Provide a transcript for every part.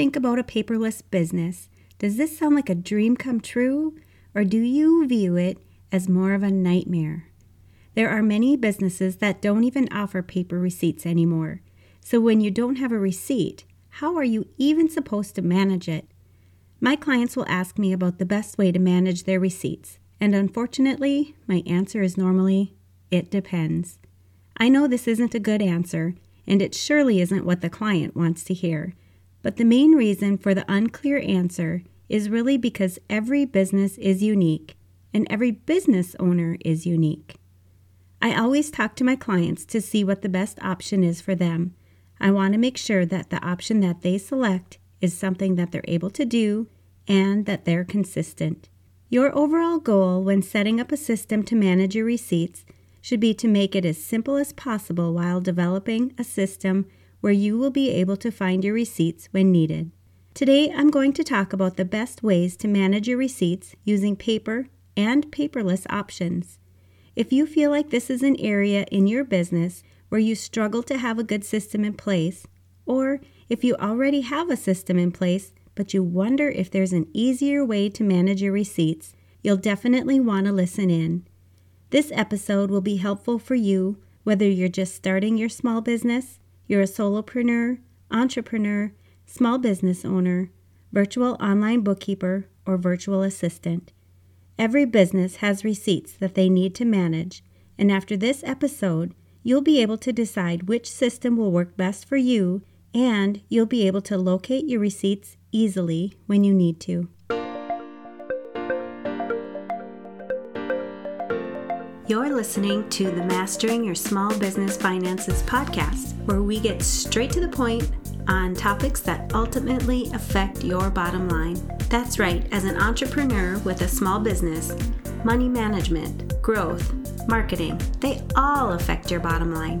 think about a paperless business, does this sound like a dream come true, or do you view it as more of a nightmare? There are many businesses that don't even offer paper receipts anymore. So when you don't have a receipt, how are you even supposed to manage it? My clients will ask me about the best way to manage their receipts, and unfortunately, my answer is normally, it depends. I know this isn't a good answer, and it surely isn't what the client wants to hear. But the main reason for the unclear answer is really because every business is unique, and every business owner is unique. I always talk to my clients to see what the best option is for them. I want to make sure that the option that they select is something that they're able to do and that they're consistent. Your overall goal when setting up a system to manage your receipts should be to make it as simple as possible while developing a system where you will be able to find your receipts when needed. Today, I'm going to talk about the best ways to manage your receipts using paper and paperless options. If you feel like this is an area in your business where you struggle to have a good system in place, or if you already have a system in place but you wonder if there's an easier way to manage your receipts, you'll definitely want to listen in. This episode will be helpful for you whether you're just starting your small business, you're a solopreneur, entrepreneur, small business owner, virtual online bookkeeper, or virtual assistant. Every business has receipts that they need to manage, and after this episode, you'll be able to decide which system will work best for you, and you'll be able to locate your receipts easily when you need to. You're listening to the Mastering Your Small Business Finances podcast, where we get straight to the point on topics that ultimately affect your bottom line. That's right, as an entrepreneur with a small business, money management, growth, marketing, they all affect your bottom line.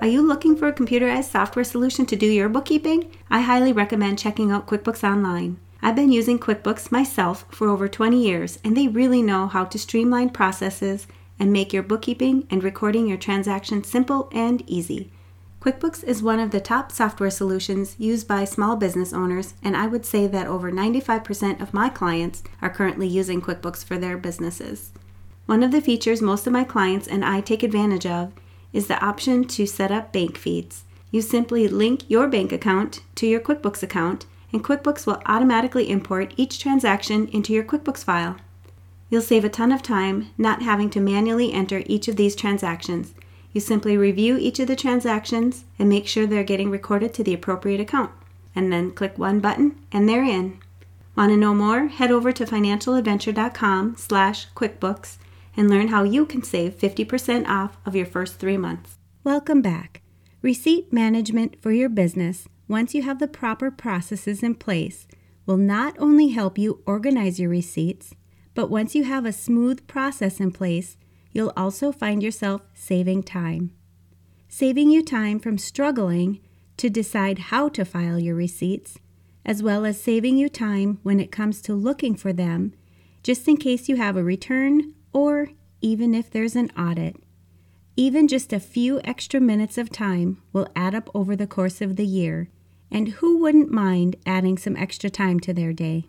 Are you looking for a computerized software solution to do your bookkeeping? I highly recommend checking out QuickBooks Online. I've been using QuickBooks myself for over 20 years, and they really know how to streamline processes and make your bookkeeping and recording your transactions simple and easy. QuickBooks is one of the top software solutions used by small business owners, and I would say that over 95% of my clients are currently using QuickBooks for their businesses. One of the features most of my clients and I take advantage of is the option to set up bank feeds. You simply link your bank account to your QuickBooks account, and QuickBooks will automatically import each transaction into your QuickBooks file. You'll save a ton of time not having to manually enter each of these transactions. You simply review each of the transactions and make sure they're getting recorded to the appropriate account, and then click one button and they're in. Want to know more? Head over to financialadventure.com/quickbooks and learn how you can save 50% off of your first three months. Welcome back. Receipt management for your business, once you have the proper processes in place, will not only help you organize your receipts, but once you have a smooth process in place, you'll also find yourself saving time. Saving you time from struggling to decide how to file your receipts, as well as saving you time when it comes to looking for them, just in case you have a return or even if there's an audit. Even just a few extra minutes of time will add up over the course of the year, and who wouldn't mind adding some extra time to their day?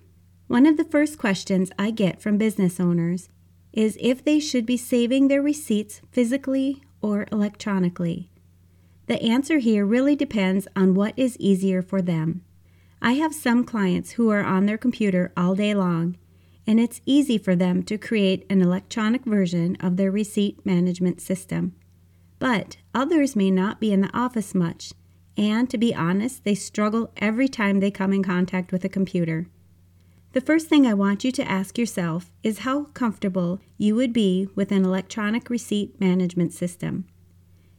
One of the first questions I get from business owners is if they should be saving their receipts physically or electronically. The answer here really depends on what is easier for them. I have some clients who are on their computer all day long and it's easy for them to create an electronic version of their receipt management system. But others may not be in the office much, and to be honest, they struggle every time they come in contact with a computer. The first thing I want you to ask yourself is how comfortable you would be with an electronic receipt management system.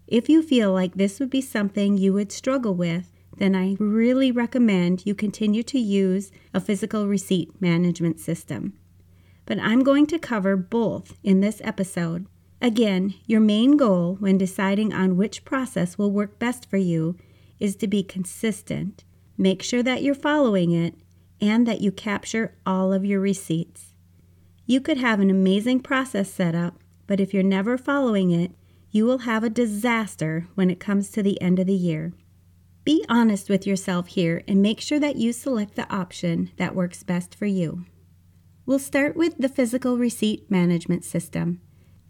If you feel like this would be something you would struggle with, then I really recommend you continue to use a physical receipt management system. But I'm going to cover both in this episode. Again, your main goal when deciding on which process will work best for you is to be consistent. Make sure that you're following it and that you capture all of your receipts. You could have an amazing process set up, but if you're never following it, you will have a disaster when it comes to the end of the year. Be honest with yourself here and make sure that you select the option that works best for you. We'll start with the physical receipt management system.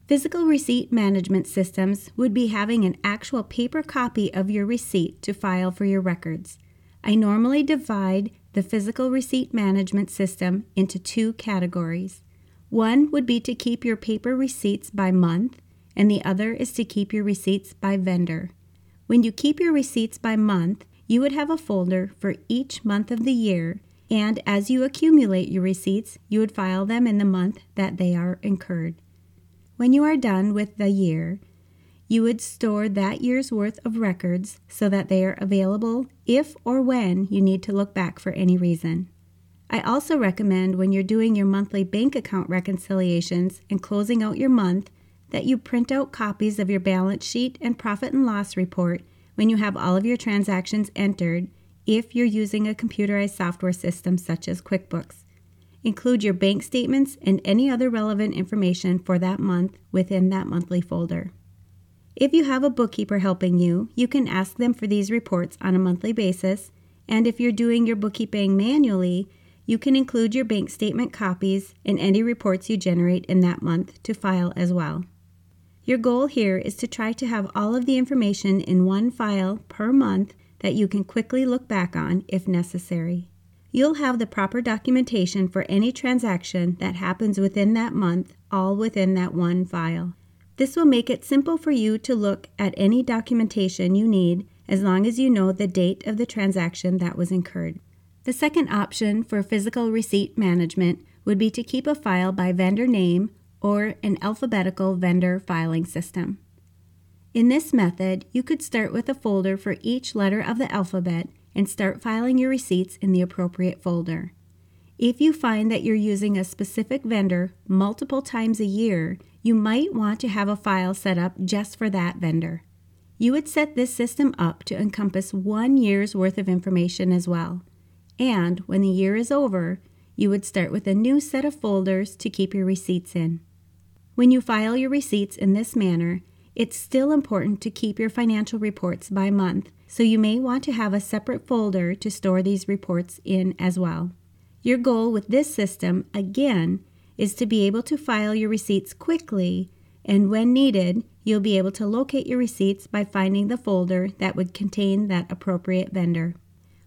Physical receipt management systems would be having an actual paper copy of your receipt to file for your records. I normally divide the physical receipt management system into two categories. One would be to keep your paper receipts by month, and the other is to keep your receipts by vendor. When you keep your receipts by month, you would have a folder for each month of the year, and as you accumulate your receipts, you would file them in the month that they are incurred. When you are done with the year, you would store that year's worth of records so that they are available if or when you need to look back for any reason. I also recommend when you're doing your monthly bank account reconciliations and closing out your month that you print out copies of your balance sheet and profit and loss report when you have all of your transactions entered if you're using a computerized software system such as QuickBooks. Include your bank statements and any other relevant information for that month within that monthly folder. If you have a bookkeeper helping you, you can ask them for these reports on a monthly basis, and if you're doing your bookkeeping manually, you can include your bank statement copies and any reports you generate in that month to file as well. Your goal here is to try to have all of the information in one file per month that you can quickly look back on if necessary. You'll have the proper documentation for any transaction that happens within that month, all within that one file. This will make it simple for you to look at any documentation you need as long as you know the date of the transaction that was incurred. The second option for physical receipt management would be to keep a file by vendor name or an alphabetical vendor filing system. In this method, you could start with a folder for each letter of the alphabet and start filing your receipts in the appropriate folder. If you find that you're using a specific vendor multiple times a year, you might want to have a file set up just for that vendor. You would set this system up to encompass one year's worth of information as well. And when the year is over, you would start with a new set of folders to keep your receipts in. When you file your receipts in this manner, it's still important to keep your financial reports by month, so you may want to have a separate folder to store these reports in as well. Your goal with this system, again, is to be able to file your receipts quickly, and when needed, you'll be able to locate your receipts by finding the folder that would contain that appropriate vendor.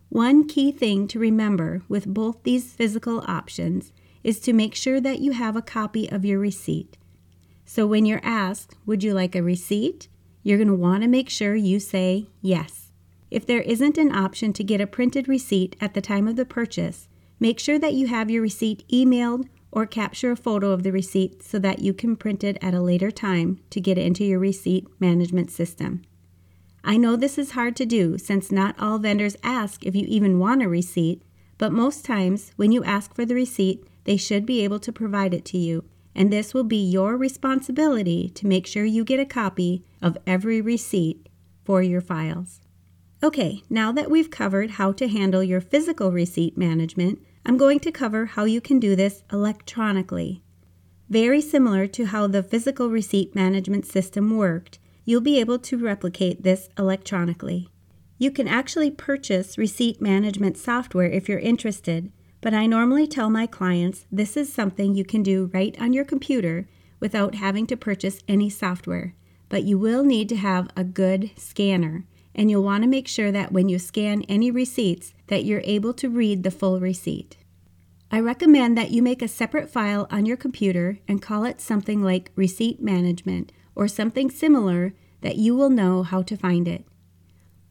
One key thing to remember with both these physical options is to make sure that you have a copy of your receipt. So when you're asked, Would you like a receipt? you're going to want to make sure you say yes. If there isn't an option to get a printed receipt at the time of the purchase, make sure that you have your receipt emailed or capture a photo of the receipt so that you can print it at a later time to get it into your receipt management system. I know this is hard to do since not all vendors ask if you even want a receipt, but most times when you ask for the receipt, they should be able to provide it to you and this will be your responsibility to make sure you get a copy of every receipt for your files. Okay, now that we've covered how to handle your physical receipt management, I'm going to cover how you can do this electronically. Very similar to how the physical receipt management system worked, you'll be able to replicate this electronically. You can actually purchase receipt management software if you're interested, but I normally tell my clients this is something you can do right on your computer without having to purchase any software. But you will need to have a good scanner, and you'll want to make sure that when you scan any receipts that you're able to read the full receipt. I recommend that you make a separate file on your computer and call it something like Receipt Management or something similar that you will know how to find it.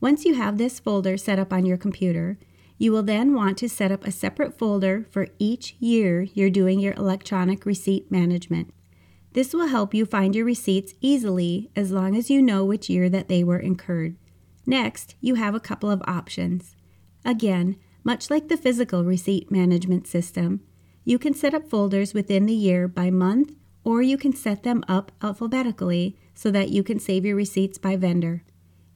Once you have this folder set up on your computer, you will then want to set up a separate folder for each year you're doing your electronic receipt management. This will help you find your receipts easily as long as you know which year that they were incurred. Next, you have a couple of options. Again, much like the physical receipt management system, you can set up folders within the year by month or you can set them up alphabetically so that you can save your receipts by vendor.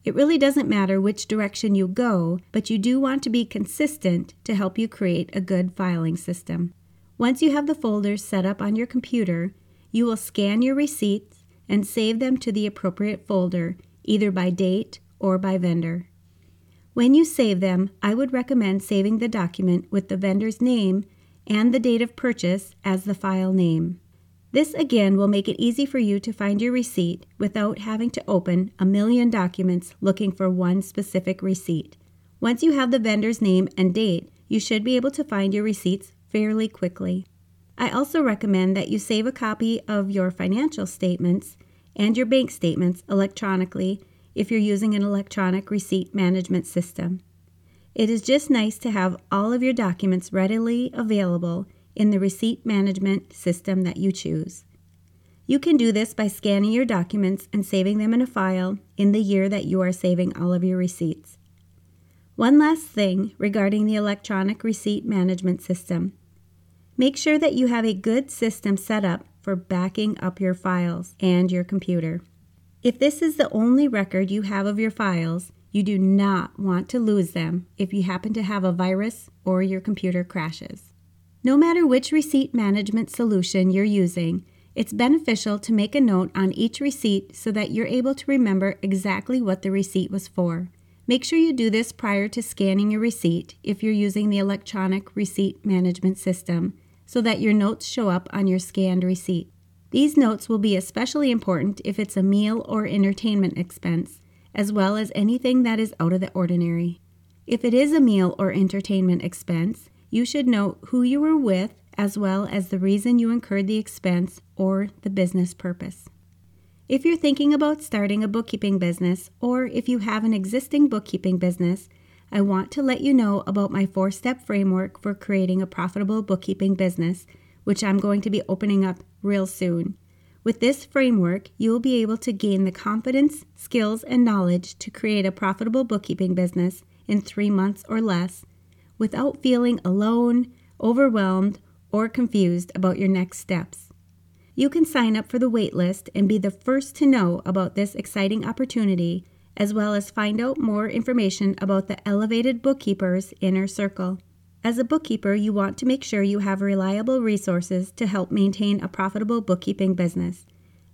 It really doesn't matter which direction you go, but you do want to be consistent to help you create a good filing system. Once you have the folders set up on your computer, you will scan your receipts and save them to the appropriate folder, either by date or by vendor. When you save them, I would recommend saving the document with the vendor's name and the date of purchase as the file name. This again will make it easy for you to find your receipt without having to open a million documents looking for one specific receipt. Once you have the vendor's name and date, you should be able to find your receipts fairly quickly. I also recommend that you save a copy of your financial statements and your bank statements electronically if you're using an electronic receipt management system. It is just nice to have all of your documents readily available in the receipt management system that you choose. You can do this by scanning your documents and saving them in a file in the year that you are saving all of your receipts. One last thing regarding the electronic receipt management system. Make sure that you have a good system set up for backing up your files and your computer. If this is the only record you have of your files, you do not want to lose them if you happen to have a virus or your computer crashes. No matter which receipt management solution you're using, it's beneficial to make a note on each receipt so that you're able to remember exactly what the receipt was for. Make sure you do this prior to scanning your receipt if you're using the electronic receipt management system so that your notes show up on your scanned receipt. These notes will be especially important if it's a meal or entertainment expense, as well as anything that is out of the ordinary. If it is a meal or entertainment expense, you should note who you were with as well as the reason you incurred the expense or the business purpose. If you're thinking about starting a bookkeeping business or if you have an existing bookkeeping business, I want to let you know about my four step framework for creating a profitable bookkeeping business, which I'm going to be opening up real soon. With this framework, you will be able to gain the confidence, skills, and knowledge to create a profitable bookkeeping business in three months or less without feeling alone, overwhelmed, or confused about your next steps. You can sign up for the waitlist and be the first to know about this exciting opportunity, as well as find out more information about the Elevated Bookkeepers Inner Circle. As a bookkeeper, you want to make sure you have reliable resources to help maintain a profitable bookkeeping business.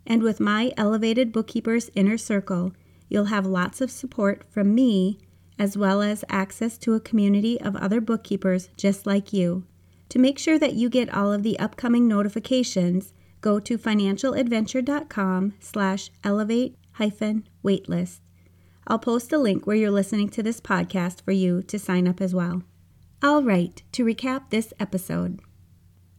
And with my Elevated Bookkeepers Inner Circle, you'll have lots of support from me as well as access to a community of other bookkeepers just like you. To make sure that you get all of the upcoming notifications, go to financialadventure.com slash elevate hyphen waitlist. I'll post a link where you're listening to this podcast for you to sign up as well. All right, to recap this episode.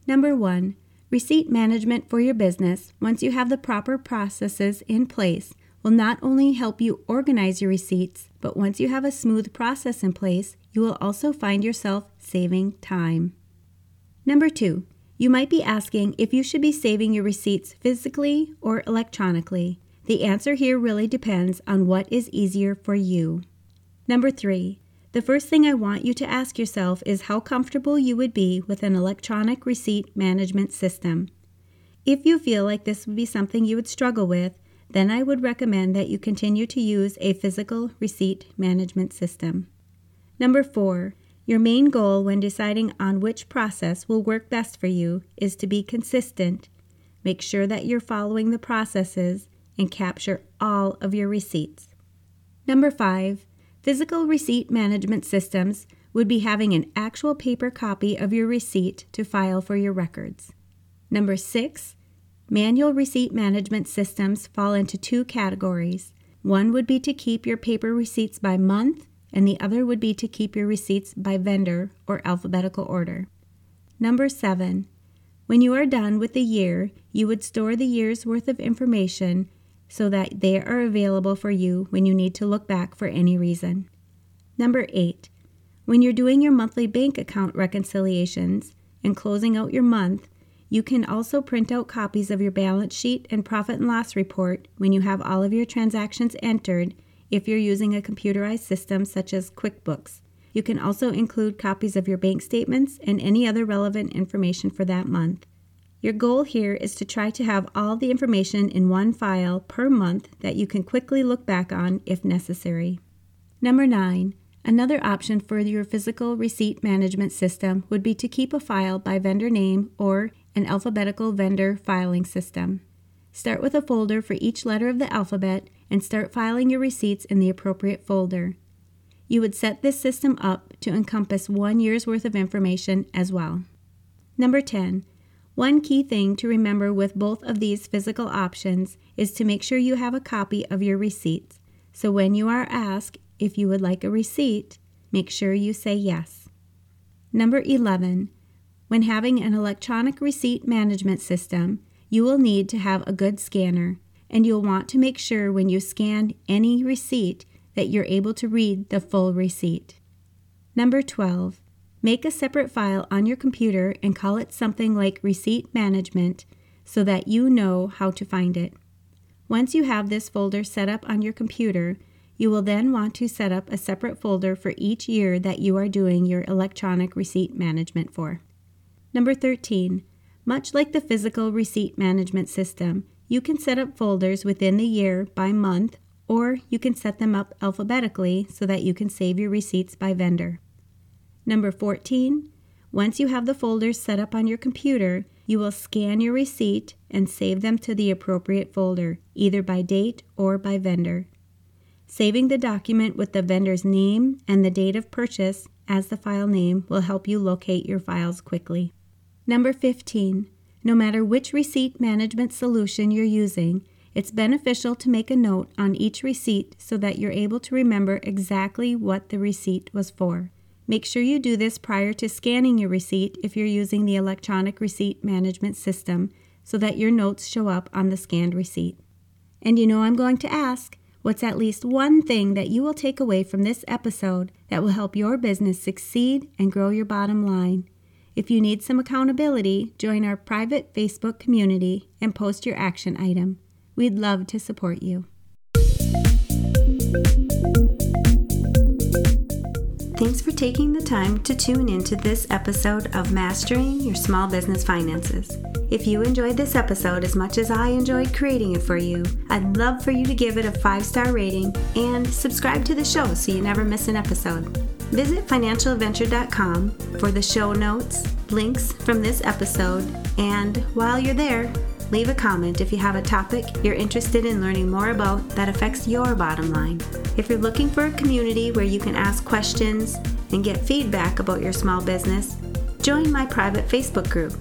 Number one, receipt management for your business, once you have the proper processes in place, will not only help you organize your receipts, but once you have a smooth process in place, you will also find yourself saving time. Number two, you might be asking if you should be saving your receipts physically or electronically. The answer here really depends on what is easier for you. Number three, the first thing I want you to ask yourself is how comfortable you would be with an electronic receipt management system. If you feel like this would be something you would struggle with, then I would recommend that you continue to use a physical receipt management system. Number four, your main goal when deciding on which process will work best for you is to be consistent. Make sure that you're following the processes and capture all of your receipts. Number five, physical receipt management systems would be having an actual paper copy of your receipt to file for your records. Number six, Manual receipt management systems fall into two categories. One would be to keep your paper receipts by month, and the other would be to keep your receipts by vendor or alphabetical order. Number seven, when you are done with the year, you would store the year's worth of information so that they are available for you when you need to look back for any reason. Number eight, when you're doing your monthly bank account reconciliations and closing out your month, you can also print out copies of your balance sheet and profit and loss report when you have all of your transactions entered if you're using a computerized system such as QuickBooks. You can also include copies of your bank statements and any other relevant information for that month. Your goal here is to try to have all the information in one file per month that you can quickly look back on if necessary. Number 9. Another option for your physical receipt management system would be to keep a file by vendor name or an alphabetical vendor filing system. Start with a folder for each letter of the alphabet and start filing your receipts in the appropriate folder. You would set this system up to encompass one year's worth of information as well. Number 10. One key thing to remember with both of these physical options is to make sure you have a copy of your receipts. So when you are asked if you would like a receipt, make sure you say yes. Number 11. When having an electronic receipt management system, you will need to have a good scanner, and you'll want to make sure when you scan any receipt that you're able to read the full receipt. Number 12. Make a separate file on your computer and call it something like Receipt Management so that you know how to find it. Once you have this folder set up on your computer, you will then want to set up a separate folder for each year that you are doing your electronic receipt management for. Number 13. Much like the physical receipt management system, you can set up folders within the year by month, or you can set them up alphabetically so that you can save your receipts by vendor. Number 14. Once you have the folders set up on your computer, you will scan your receipt and save them to the appropriate folder, either by date or by vendor. Saving the document with the vendor's name and the date of purchase as the file name will help you locate your files quickly. Number 15. No matter which receipt management solution you're using, it's beneficial to make a note on each receipt so that you're able to remember exactly what the receipt was for. Make sure you do this prior to scanning your receipt if you're using the electronic receipt management system so that your notes show up on the scanned receipt. And you know I'm going to ask, what's at least one thing that you will take away from this episode that will help your business succeed and grow your bottom line? If you need some accountability, join our private Facebook community and post your action item. We'd love to support you. Thanks for taking the time to tune into this episode of Mastering Your Small Business Finances. If you enjoyed this episode as much as I enjoyed creating it for you, I'd love for you to give it a five star rating and subscribe to the show so you never miss an episode. Visit financialadventure.com for the show notes, links from this episode, and while you're there, leave a comment if you have a topic you're interested in learning more about that affects your bottom line. If you're looking for a community where you can ask questions and get feedback about your small business, join my private Facebook group.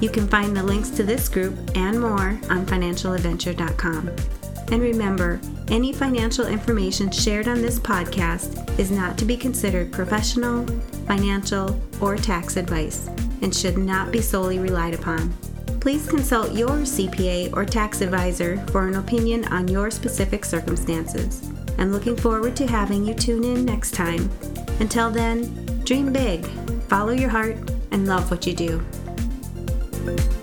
You can find the links to this group and more on financialadventure.com. And remember, any financial information shared on this podcast is not to be considered professional, financial, or tax advice and should not be solely relied upon. Please consult your CPA or tax advisor for an opinion on your specific circumstances. I'm looking forward to having you tune in next time. Until then, dream big, follow your heart, and love what you do.